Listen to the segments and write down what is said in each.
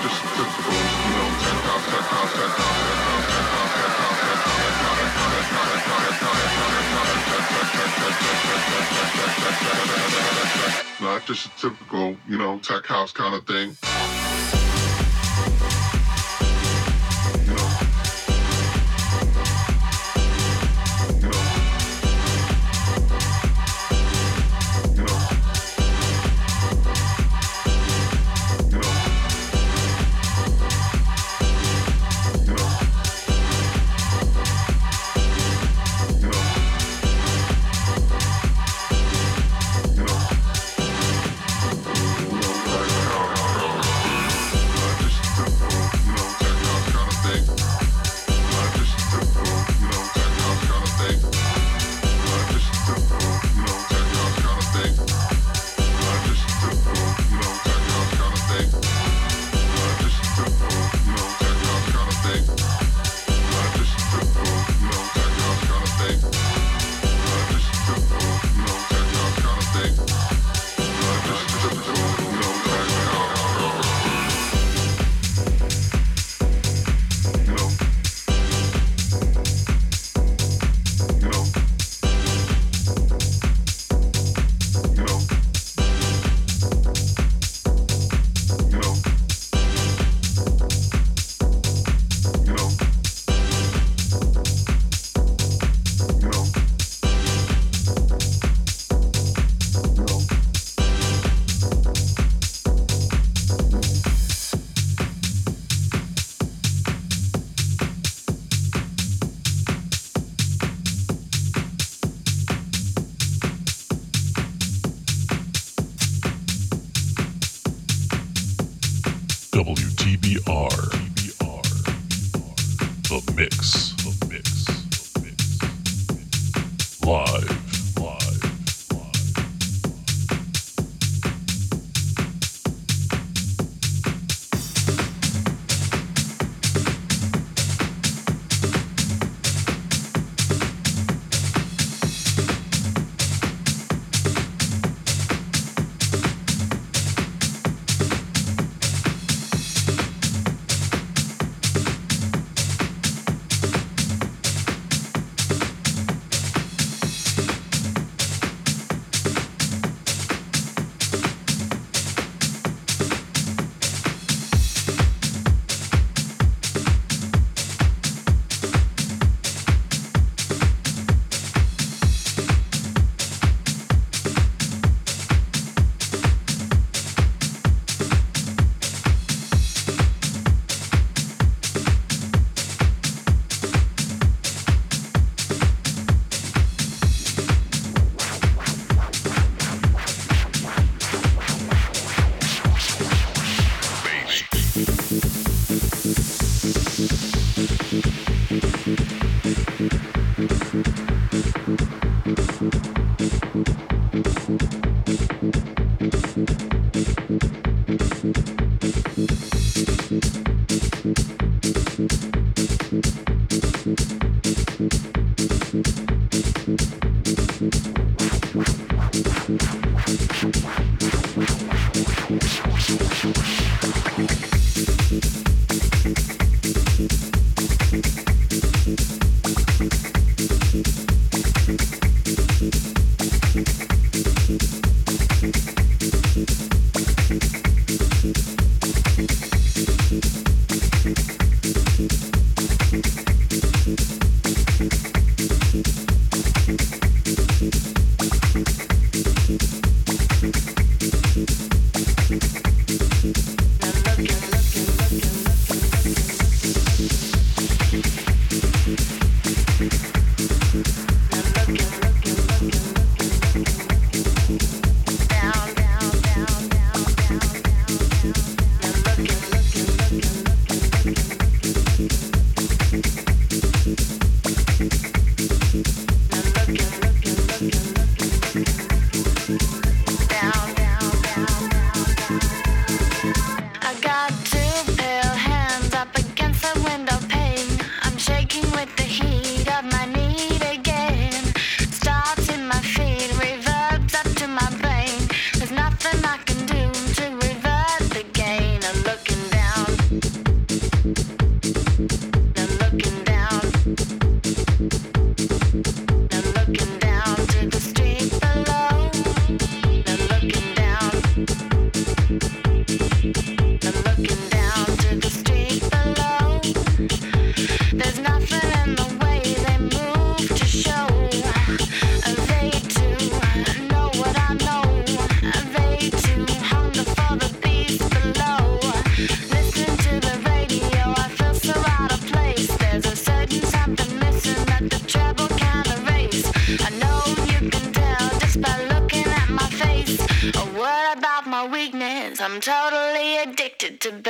Life just a typical, you know, tech house kind of thing. Addicted to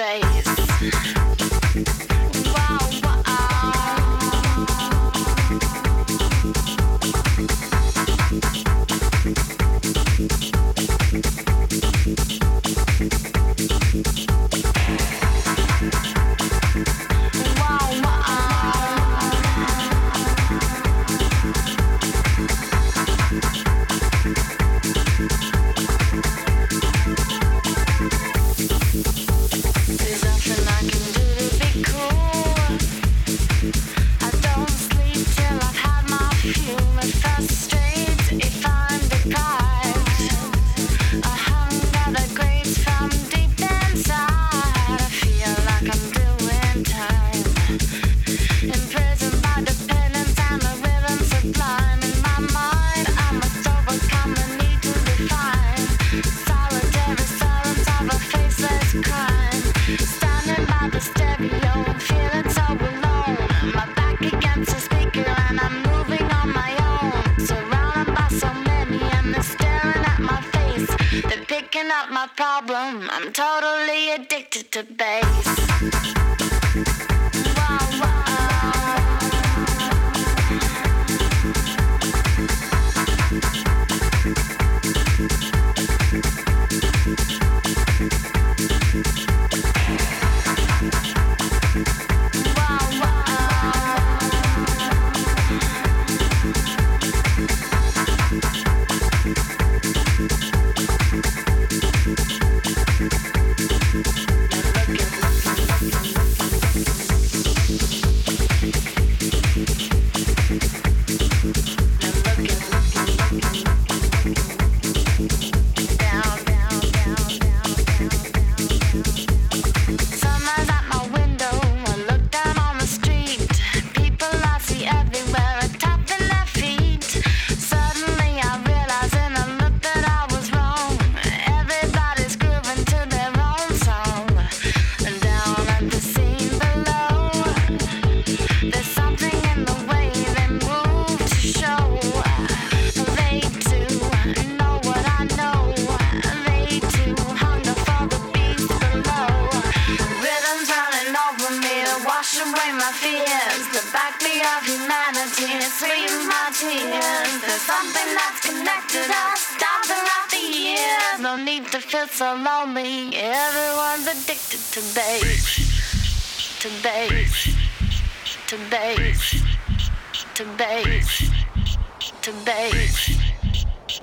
To bass.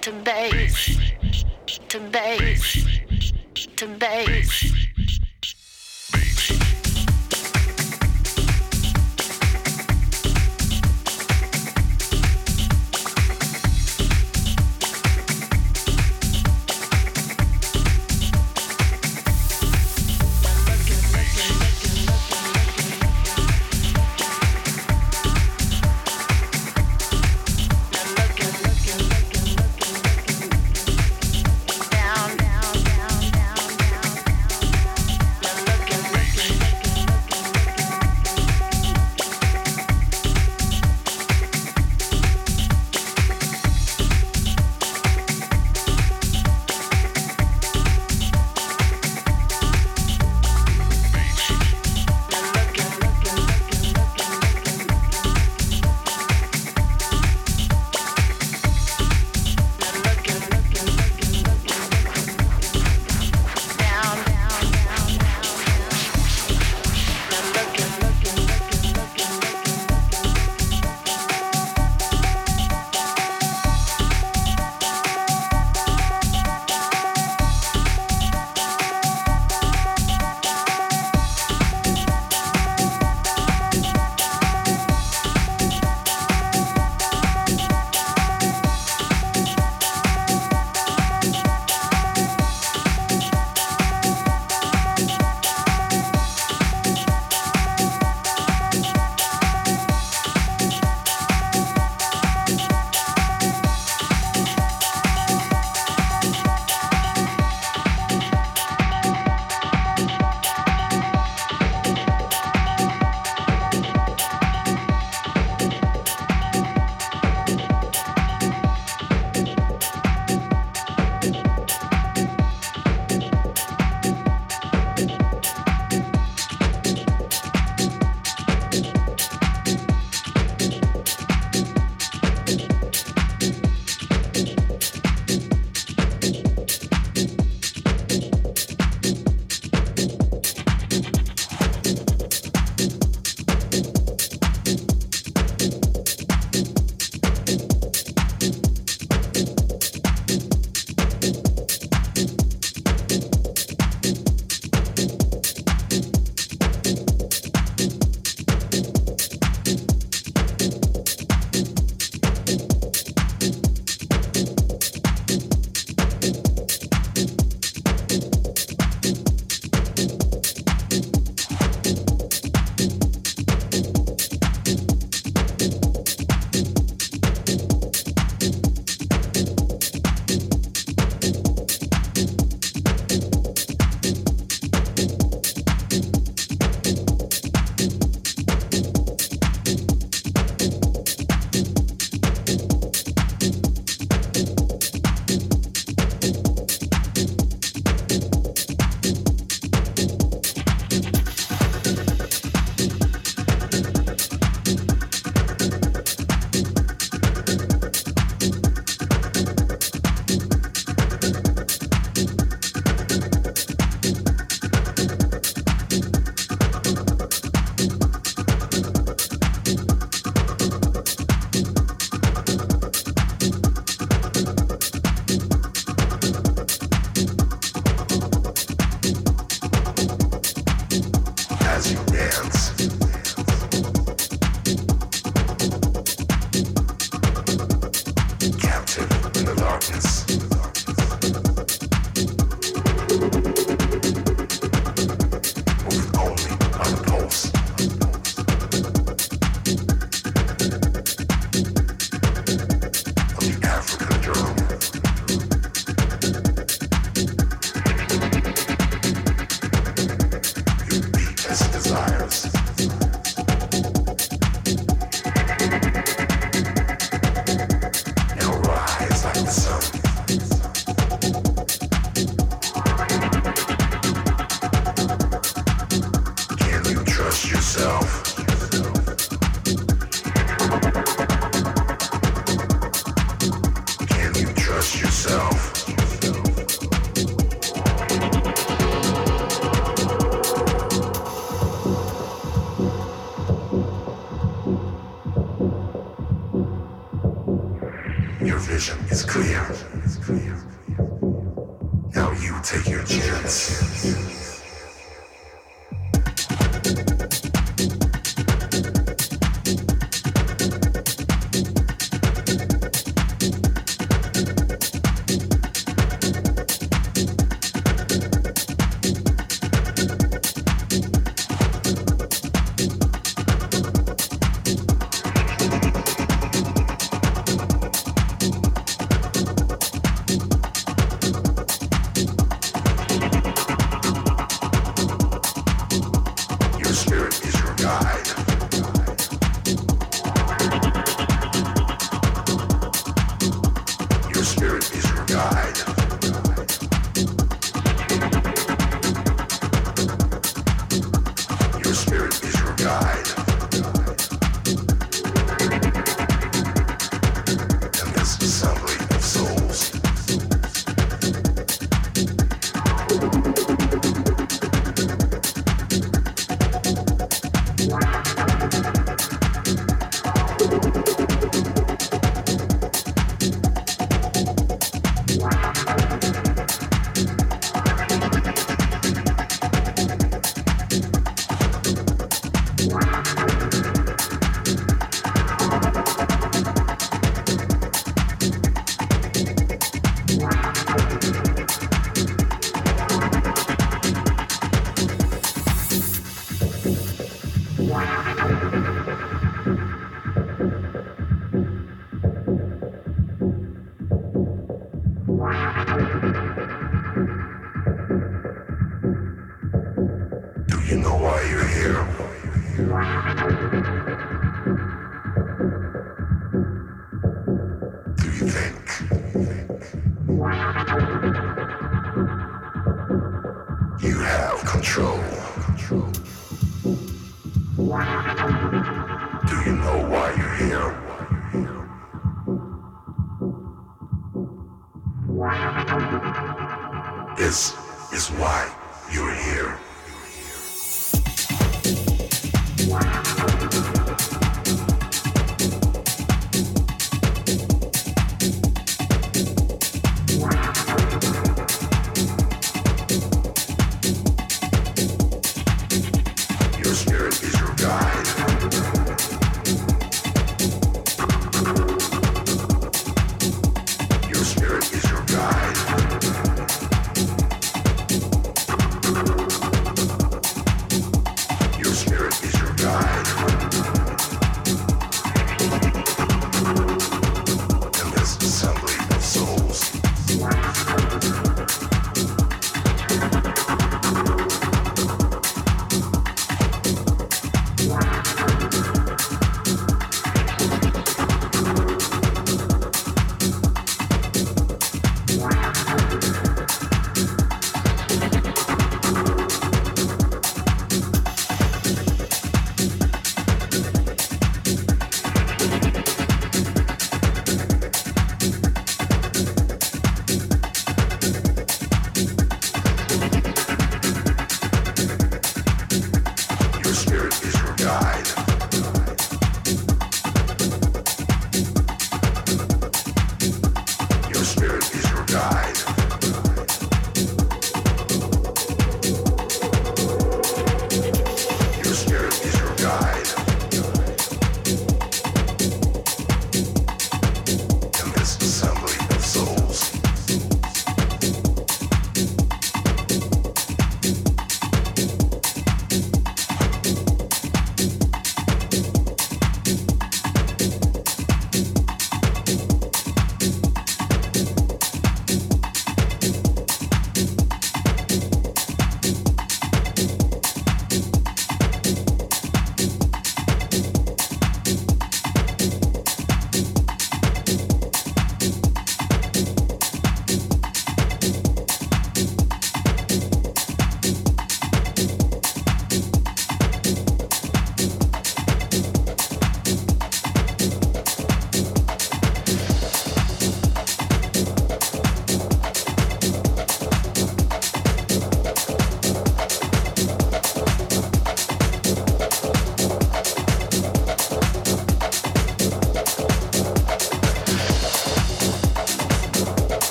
To bass. To bass. To bass.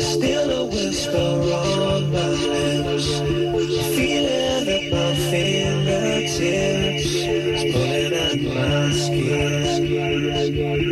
Still a whisper on my lips. Feeling. Pulling at my skin.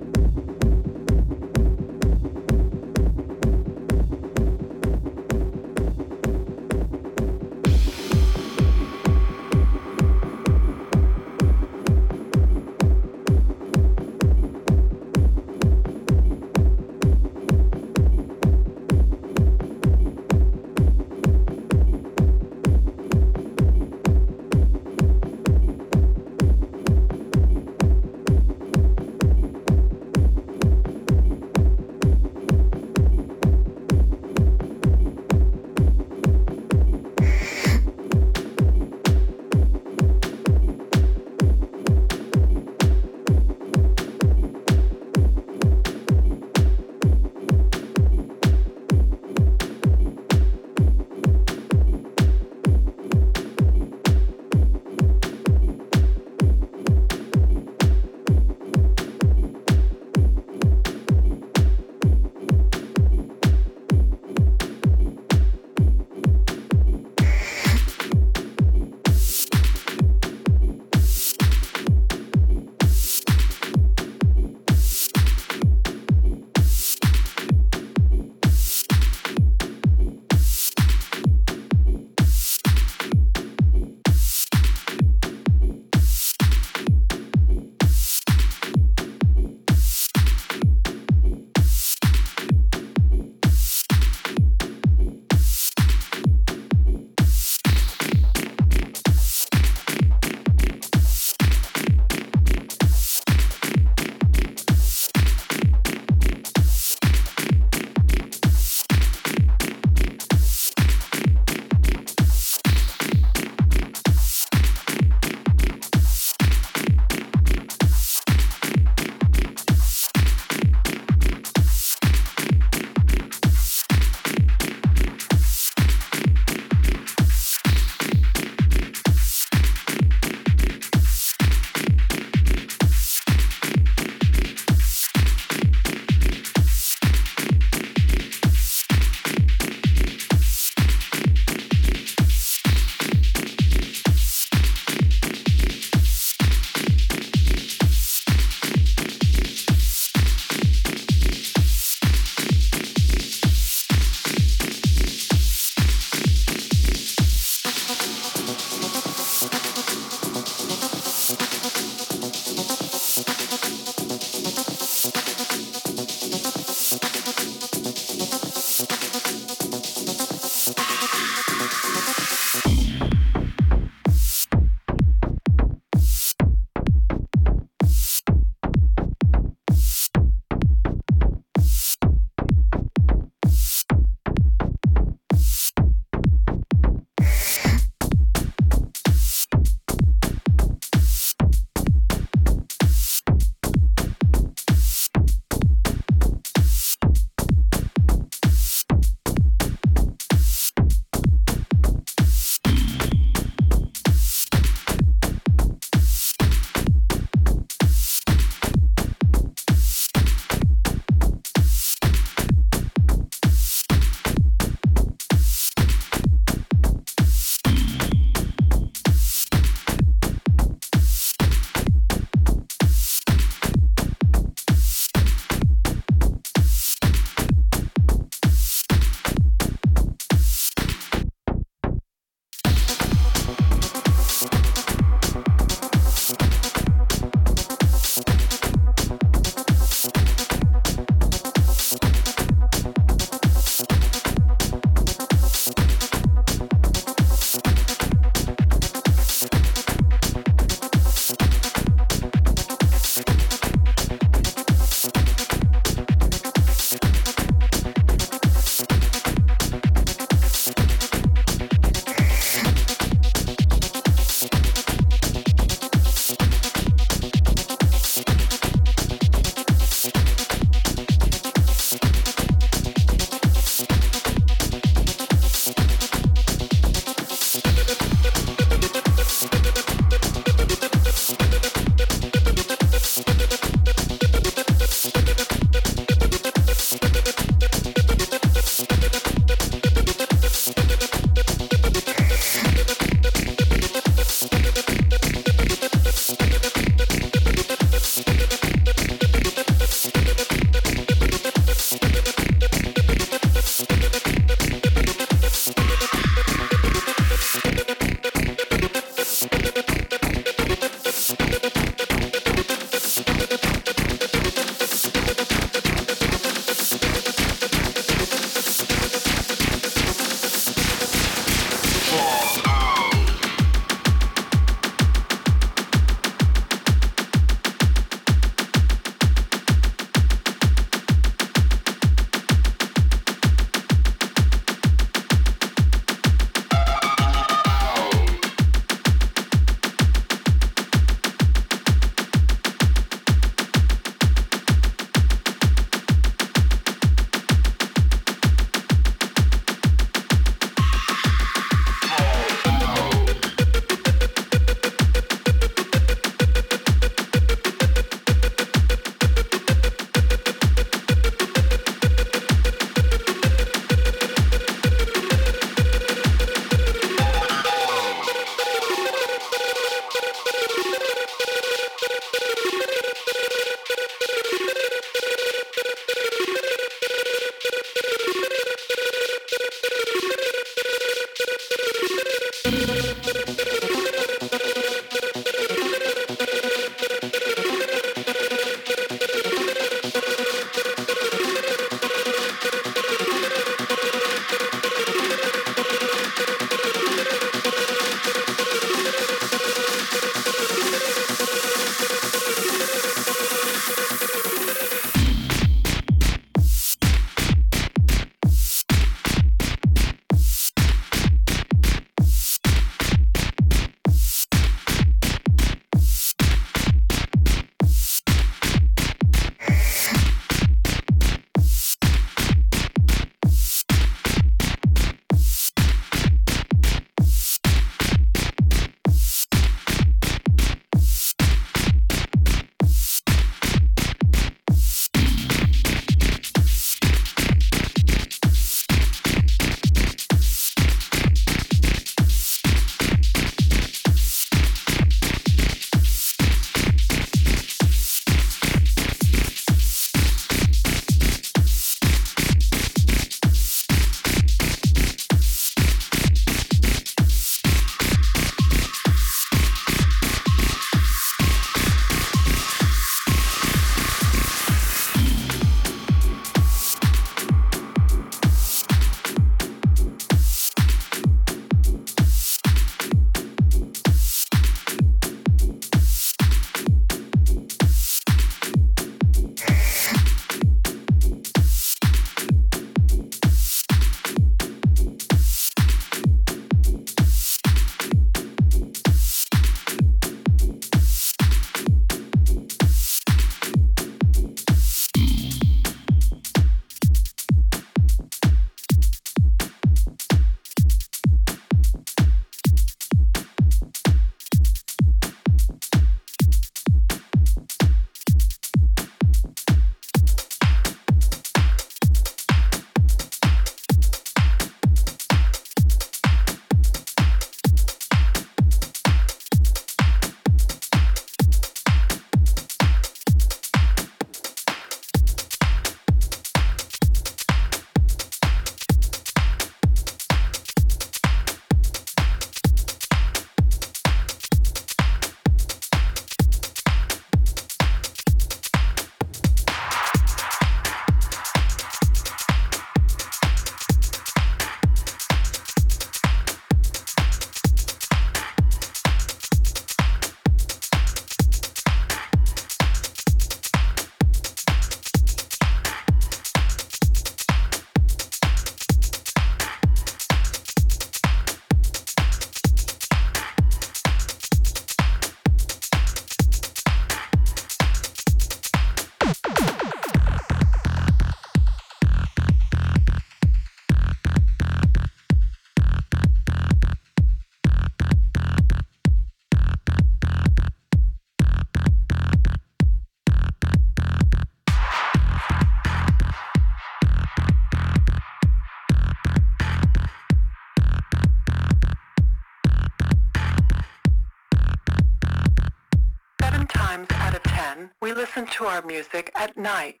To our music at night.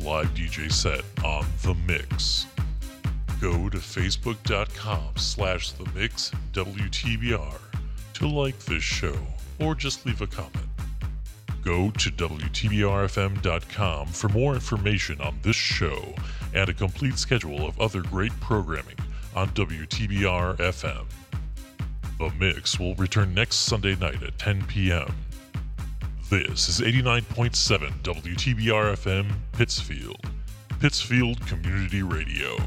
Live DJ set on The Mix. Go to facebook.com slash The Mix to like this show or just leave a comment. Go to WTBRFM.com for more information on this show and a complete schedule of other great programming on WTBR FM. The Mix will return next Sunday night at 10 p.m. This is 89.7 WTBR FM Pittsfield, Pittsfield Community Radio.